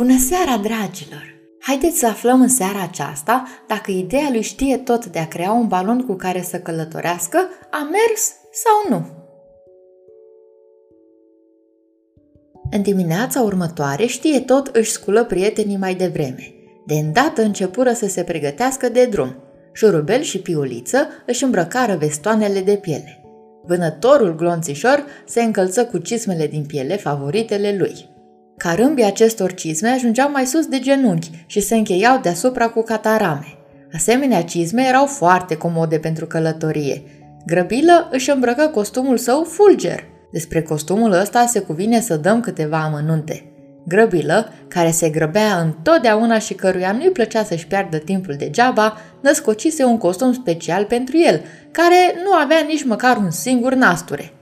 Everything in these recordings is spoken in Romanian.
Bună seara, dragilor! Haideți să aflăm în seara aceasta dacă ideea lui știe tot de a crea un balon cu care să călătorească a mers sau nu. În dimineața următoare știe tot își sculă prietenii mai devreme. De îndată începură să se pregătească de drum. Șurubel și Piuliță își îmbrăcară vestoanele de piele. Vânătorul glonțișor se încălță cu cismele din piele favoritele lui. Carâmbii acestor cizme ajungeau mai sus de genunchi și se încheiau deasupra cu catarame. Asemenea cizme erau foarte comode pentru călătorie. Grăbilă își îmbrăcă costumul său fulger. Despre costumul ăsta se cuvine să dăm câteva amănunte. Grăbilă, care se grăbea întotdeauna și căruia nu-i plăcea să-și piardă timpul degeaba, născocise un costum special pentru el, care nu avea nici măcar un singur nasture –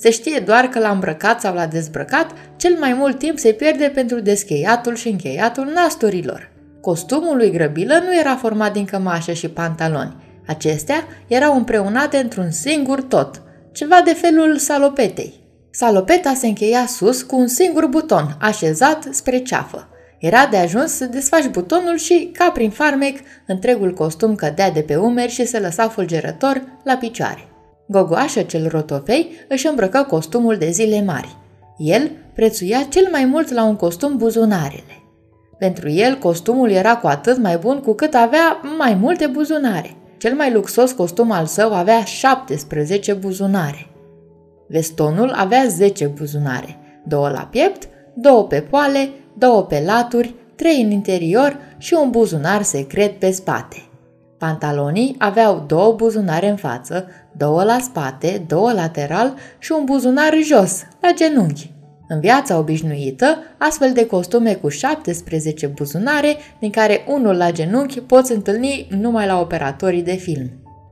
se știe doar că la îmbrăcat sau la dezbrăcat, cel mai mult timp se pierde pentru descheiatul și încheiatul nasturilor. Costumul lui Grăbilă nu era format din cămașă și pantaloni. Acestea erau împreunate într-un singur tot, ceva de felul salopetei. Salopeta se încheia sus cu un singur buton, așezat spre ceafă. Era de ajuns să desfaci butonul și, ca prin farmec, întregul costum cădea de pe umeri și se lăsa fulgerător la picioare. Gogoașă cel rotofei își îmbrăcă costumul de zile mari. El prețuia cel mai mult la un costum buzunarele. Pentru el, costumul era cu atât mai bun cu cât avea mai multe buzunare. Cel mai luxos costum al său avea 17 buzunare. Vestonul avea 10 buzunare, două la piept, două pe poale, două pe laturi, trei în interior și un buzunar secret pe spate. Pantalonii aveau două buzunare în față, două la spate, două lateral și un buzunar jos, la genunchi. În viața obișnuită, astfel de costume cu 17 buzunare, din care unul la genunchi, poți întâlni numai la operatorii de film.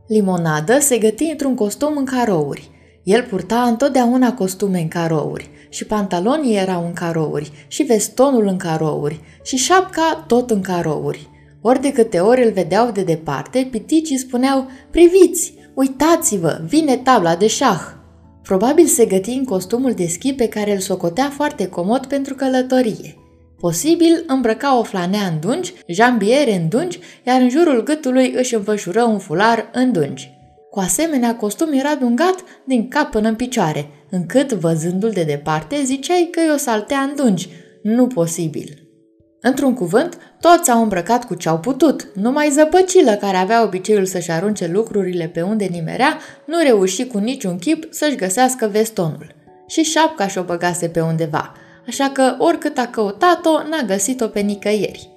Limonadă se găti într-un costum în carouri. El purta întotdeauna costume în carouri și pantalonii erau în carouri și vestonul în carouri și șapca tot în carouri. Ori de câte ori îl vedeau de departe, piticii spuneau, priviți, uitați-vă, vine tabla de șah. Probabil se găti în costumul de schi pe care îl socotea foarte comod pentru călătorie. Posibil îmbrăca o flanea în dungi, jambiere în dungi, iar în jurul gâtului își înfășură un fular în dungi. Cu asemenea, costum era dungat din cap până în picioare, încât, văzându-l de departe, ziceai că i-o saltea în dungi. Nu posibil. Într-un cuvânt, toți au îmbrăcat cu ce au putut. Numai zăpăcilă, care avea obiceiul să-și arunce lucrurile pe unde nimerea, nu reuși cu niciun chip să-și găsească vestonul. Și șapca și-o băgase pe undeva, așa că oricât a căutat-o, n-a găsit-o pe nicăieri.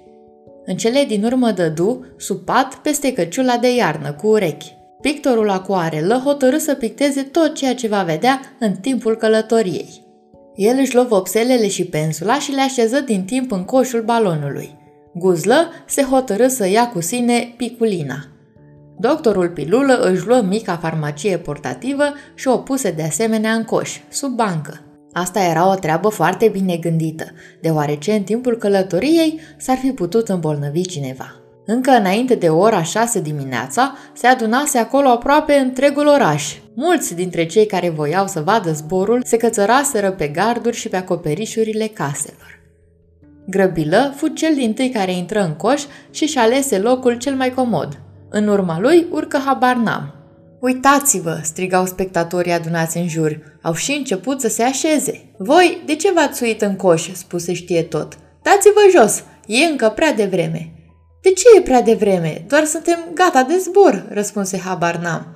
În cele din urmă dădu, sub pat, peste căciula de iarnă, cu urechi. Pictorul acuarelă hotărâ să picteze tot ceea ce va vedea în timpul călătoriei. El își luă vopselele și pensula și le așeză din timp în coșul balonului. Guzlă se hotărâ să ia cu sine piculina. Doctorul Pilulă își luă mica farmacie portativă și o puse de asemenea în coș, sub bancă. Asta era o treabă foarte bine gândită, deoarece în timpul călătoriei s-ar fi putut îmbolnăvi cineva. Încă înainte de ora 6 dimineața, se adunase acolo aproape întregul oraș. Mulți dintre cei care voiau să vadă zborul se cățăraseră pe garduri și pe acoperișurile caselor. Grăbilă fu cel din tâi care intră în coș și și alese locul cel mai comod. În urma lui urcă habar n-am. Uitați-vă!" strigau spectatorii adunați în jur. Au și început să se așeze. Voi, de ce v-ați suit în coș?" spuse știe tot. Dați-vă jos! E încă prea devreme!" De ce e prea devreme? Doar suntem gata de zbor, răspunse habar n-am.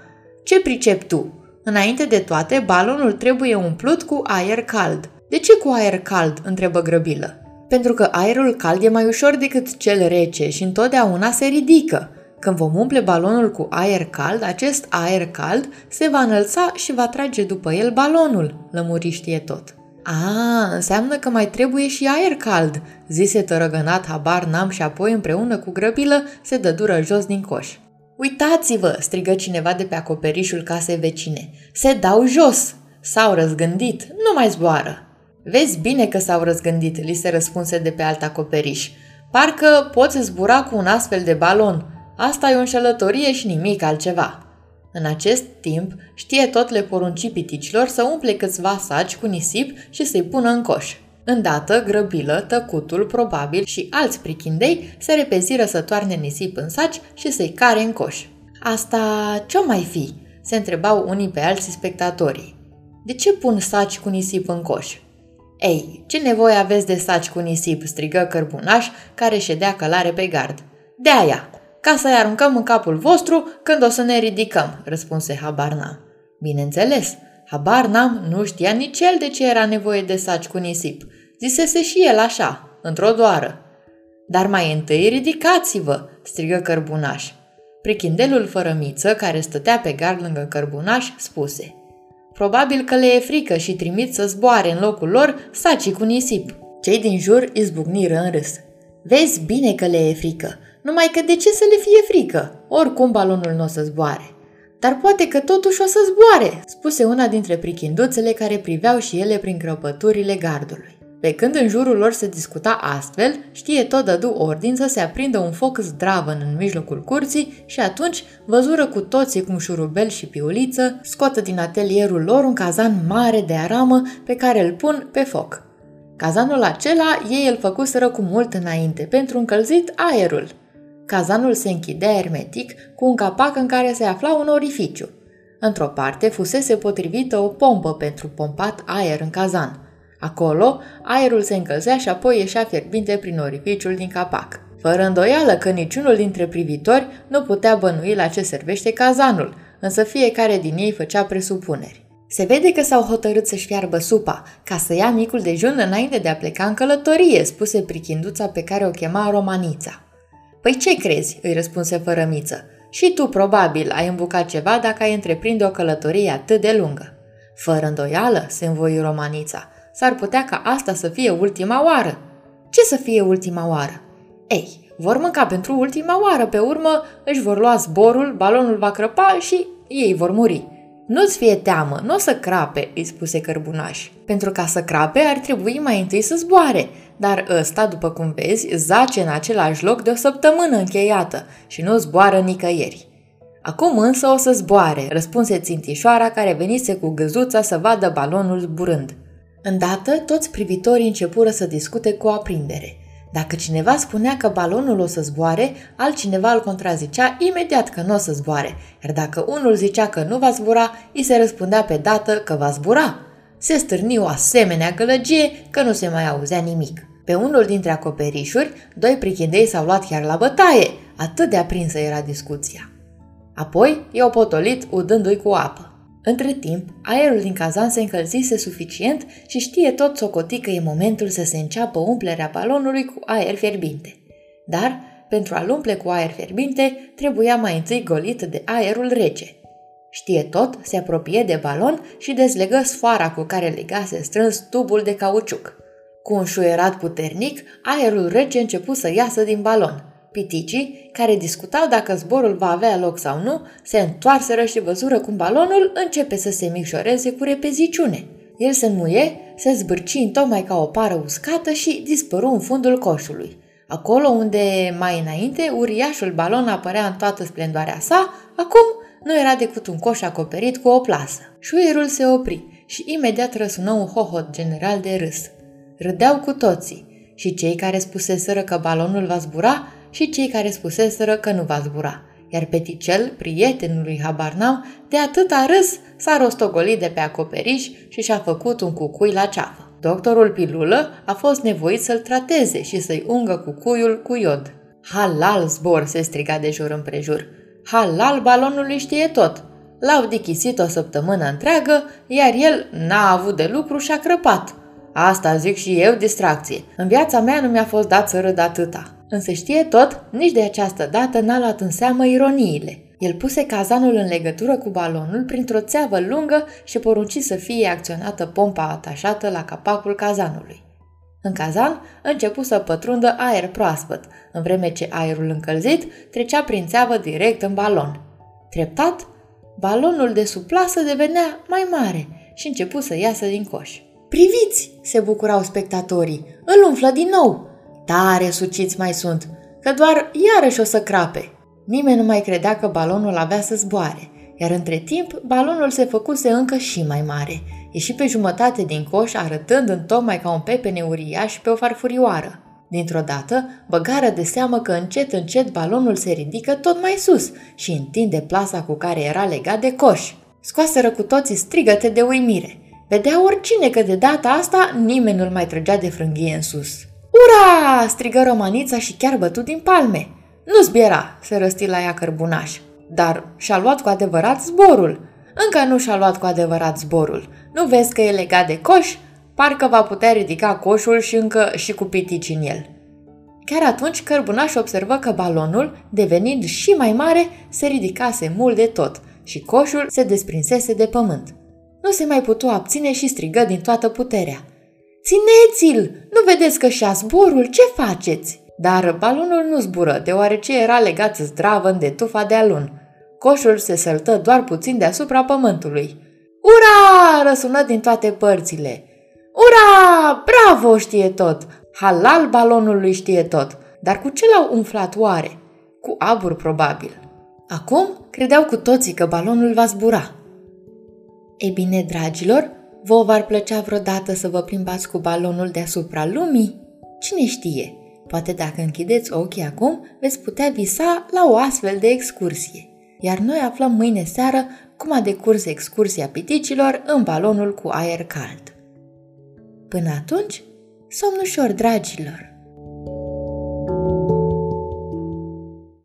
Ce pricep tu? Înainte de toate, balonul trebuie umplut cu aer cald. De ce cu aer cald? întrebă grăbilă. Pentru că aerul cald e mai ușor decât cel rece și întotdeauna se ridică. Când vom umple balonul cu aer cald, acest aer cald se va înălța și va trage după el balonul, lămuri știe tot. A, înseamnă că mai trebuie și aer cald, zise tărăgănat habar n-am și apoi împreună cu grăbilă se dădură jos din coș. Uitați-vă, strigă cineva de pe acoperișul casei vecine. Se dau jos! S-au răzgândit, nu mai zboară! Vezi bine că s-au răzgândit, li se răspunse de pe alt acoperiș. Parcă poți zbura cu un astfel de balon. Asta e o înșelătorie și nimic altceva. În acest timp, știe tot le porunci piticilor să umple câțiva saci cu nisip și să-i pună în coș. Îndată, grăbilă, tăcutul, probabil și alți prichindei se repeziră să toarne nisip în saci și să-i care în coș. Asta ce-o mai fi? se întrebau unii pe alții spectatorii. De ce pun saci cu nisip în coș? Ei, ce nevoie aveți de saci cu nisip?" strigă cărbunaș, care ședea călare pe gard. De aia, ca să-i aruncăm în capul vostru când o să ne ridicăm, răspunse habar n-am. Bineînțeles, habar n-am, nu știa nici el de ce era nevoie de saci cu nisip. Zisese și el așa, într-o doară. Dar mai întâi ridicați-vă, strigă cărbunaș. Prichindelul fără miță, care stătea pe gard lângă cărbunaș, spuse – Probabil că le e frică și trimit să zboare în locul lor sacii cu nisip. Cei din jur izbucniră în râs. Vezi bine că le e frică, numai că de ce să le fie frică? Oricum balonul nu o să zboare. Dar poate că totuși o să zboare, spuse una dintre prichinduțele care priveau și ele prin crăpăturile gardului. Pe când în jurul lor se discuta astfel, știe tot dădu ordin să se aprindă un foc zdravăn în mijlocul curții și atunci văzură cu toții cum șurubel și piuliță scotă din atelierul lor un cazan mare de aramă pe care îl pun pe foc. Cazanul acela ei îl făcuseră cu mult înainte pentru încălzit aerul. Cazanul se închidea hermetic cu un capac în care se afla un orificiu. Într-o parte fusese potrivită o pompă pentru pompat aer în cazan – Acolo, aerul se încălzea și apoi ieșea fierbinte prin orificiul din capac. Fără îndoială că niciunul dintre privitori nu putea bănui la ce servește cazanul, însă fiecare din ei făcea presupuneri. Se vede că s-au hotărât să-și fiarbă supa, ca să ia micul dejun înainte de a pleca în călătorie, spuse prichinduța pe care o chema Romanița. Păi ce crezi?" îi răspunse fără miță. Și tu, probabil, ai îmbucat ceva dacă ai întreprinde o călătorie atât de lungă." Fără îndoială, se învoi Romanița s-ar putea ca asta să fie ultima oară. Ce să fie ultima oară? Ei, vor mânca pentru ultima oară, pe urmă își vor lua zborul, balonul va crăpa și ei vor muri. Nu-ți fie teamă, nu o să crape, îi spuse cărbunaș. Pentru ca să crape ar trebui mai întâi să zboare, dar ăsta, după cum vezi, zace în același loc de o săptămână încheiată și nu zboară nicăieri. Acum însă o să zboare, răspunse țintișoara care venise cu găzuța să vadă balonul zburând. Îndată, toți privitorii începură să discute cu aprindere. Dacă cineva spunea că balonul o să zboare, altcineva îl contrazicea imediat că nu o să zboare, iar dacă unul zicea că nu va zbura, îi se răspundea pe dată că va zbura. Se stârni o asemenea gălăgie că nu se mai auzea nimic. Pe unul dintre acoperișuri, doi prichindei s-au luat chiar la bătaie, atât de aprinsă era discuția. Apoi i-au potolit udându-i cu apă. Între timp, aerul din cazan se încălzise suficient și știe tot socotii că e momentul să se înceapă umplerea balonului cu aer fierbinte. Dar, pentru a-l umple cu aer fierbinte, trebuia mai întâi golit de aerul rece. Știe tot, se apropie de balon și dezlegă sfoara cu care legase strâns tubul de cauciuc. Cu un șuierat puternic, aerul rece începu să iasă din balon – Piticii, care discutau dacă zborul va avea loc sau nu, se întoarseră și văzură cum balonul începe să se micșoreze cu repeziciune. El se înmuie, se zbârci tocmai ca o pară uscată și dispăru în fundul coșului. Acolo unde, mai înainte, uriașul balon apărea în toată splendoarea sa, acum nu era decât un coș acoperit cu o plasă. Șuierul se opri și imediat răsună un hohot general de râs. Râdeau cu toții și cei care spuseseră că balonul va zbura și cei care spuseseră că nu va zbura, iar Peticel, prietenul lui Habarnam, de atâta râs s-a rostogolit de pe acoperiș și și-a făcut un cucui la ceafă. Doctorul Pilulă a fost nevoit să-l trateze și să-i ungă cucuiul cu iod. Halal zbor, se striga de jur împrejur. Halal balonului știe tot. L-au dichisit o săptămână întreagă, iar el n-a avut de lucru și a crăpat. Asta zic și eu, distracție. În viața mea nu mi-a fost dat să râd atâta. Însă știe tot, nici de această dată n-a luat în seamă ironiile. El puse cazanul în legătură cu balonul printr-o țeavă lungă și porunci să fie acționată pompa atașată la capacul cazanului. În cazan începu să pătrundă aer proaspăt, în vreme ce aerul încălzit trecea prin țeavă direct în balon. Treptat, balonul de sub plasă devenea mai mare și începu să iasă din coș. Priviți!" se bucurau spectatorii. Îl umflă din nou! Tare suciți mai sunt, că doar iarăși o să crape. Nimeni nu mai credea că balonul avea să zboare, iar între timp balonul se făcuse încă și mai mare, Ieși pe jumătate din coș, arătând în tocmai ca un pepene uriaș pe o farfurioară. Dintr-o dată, băgară de seamă că încet, încet balonul se ridică tot mai sus și întinde plasa cu care era legat de coș. Scoaseră cu toții strigăte de uimire. Vedea oricine că de data asta nimeni nu-l mai trăgea de frânghie în sus. Ura! strigă romanița și chiar bătut din palme. Nu zbiera, se răsti la ea cărbunaș. Dar și-a luat cu adevărat zborul. Încă nu și-a luat cu adevărat zborul. Nu vezi că e legat de coș? Parcă va putea ridica coșul și încă și cu pitici în el. Chiar atunci cărbunaș observă că balonul, devenind și mai mare, se ridicase mult de tot și coșul se desprinsese de pământ. Nu se mai putu abține și strigă din toată puterea. Țineți-l! Nu vedeți că și-a zborul? Ce faceți? Dar balonul nu zbură, deoarece era legat zdravă de tufa de alun. Coșul se săltă doar puțin deasupra pământului. Ura! răsună din toate părțile. Ura! Bravo, știe tot! Halal balonului știe tot. Dar cu ce l-au umflat oare? Cu abur, probabil. Acum credeau cu toții că balonul va zbura. Ei bine, dragilor, vă v-ar plăcea vreodată să vă plimbați cu balonul deasupra lumii? Cine știe? Poate dacă închideți ochii acum, veți putea visa la o astfel de excursie. Iar noi aflăm mâine seară cum a decurs excursia piticilor în balonul cu aer cald. Până atunci, somn ușor, dragilor!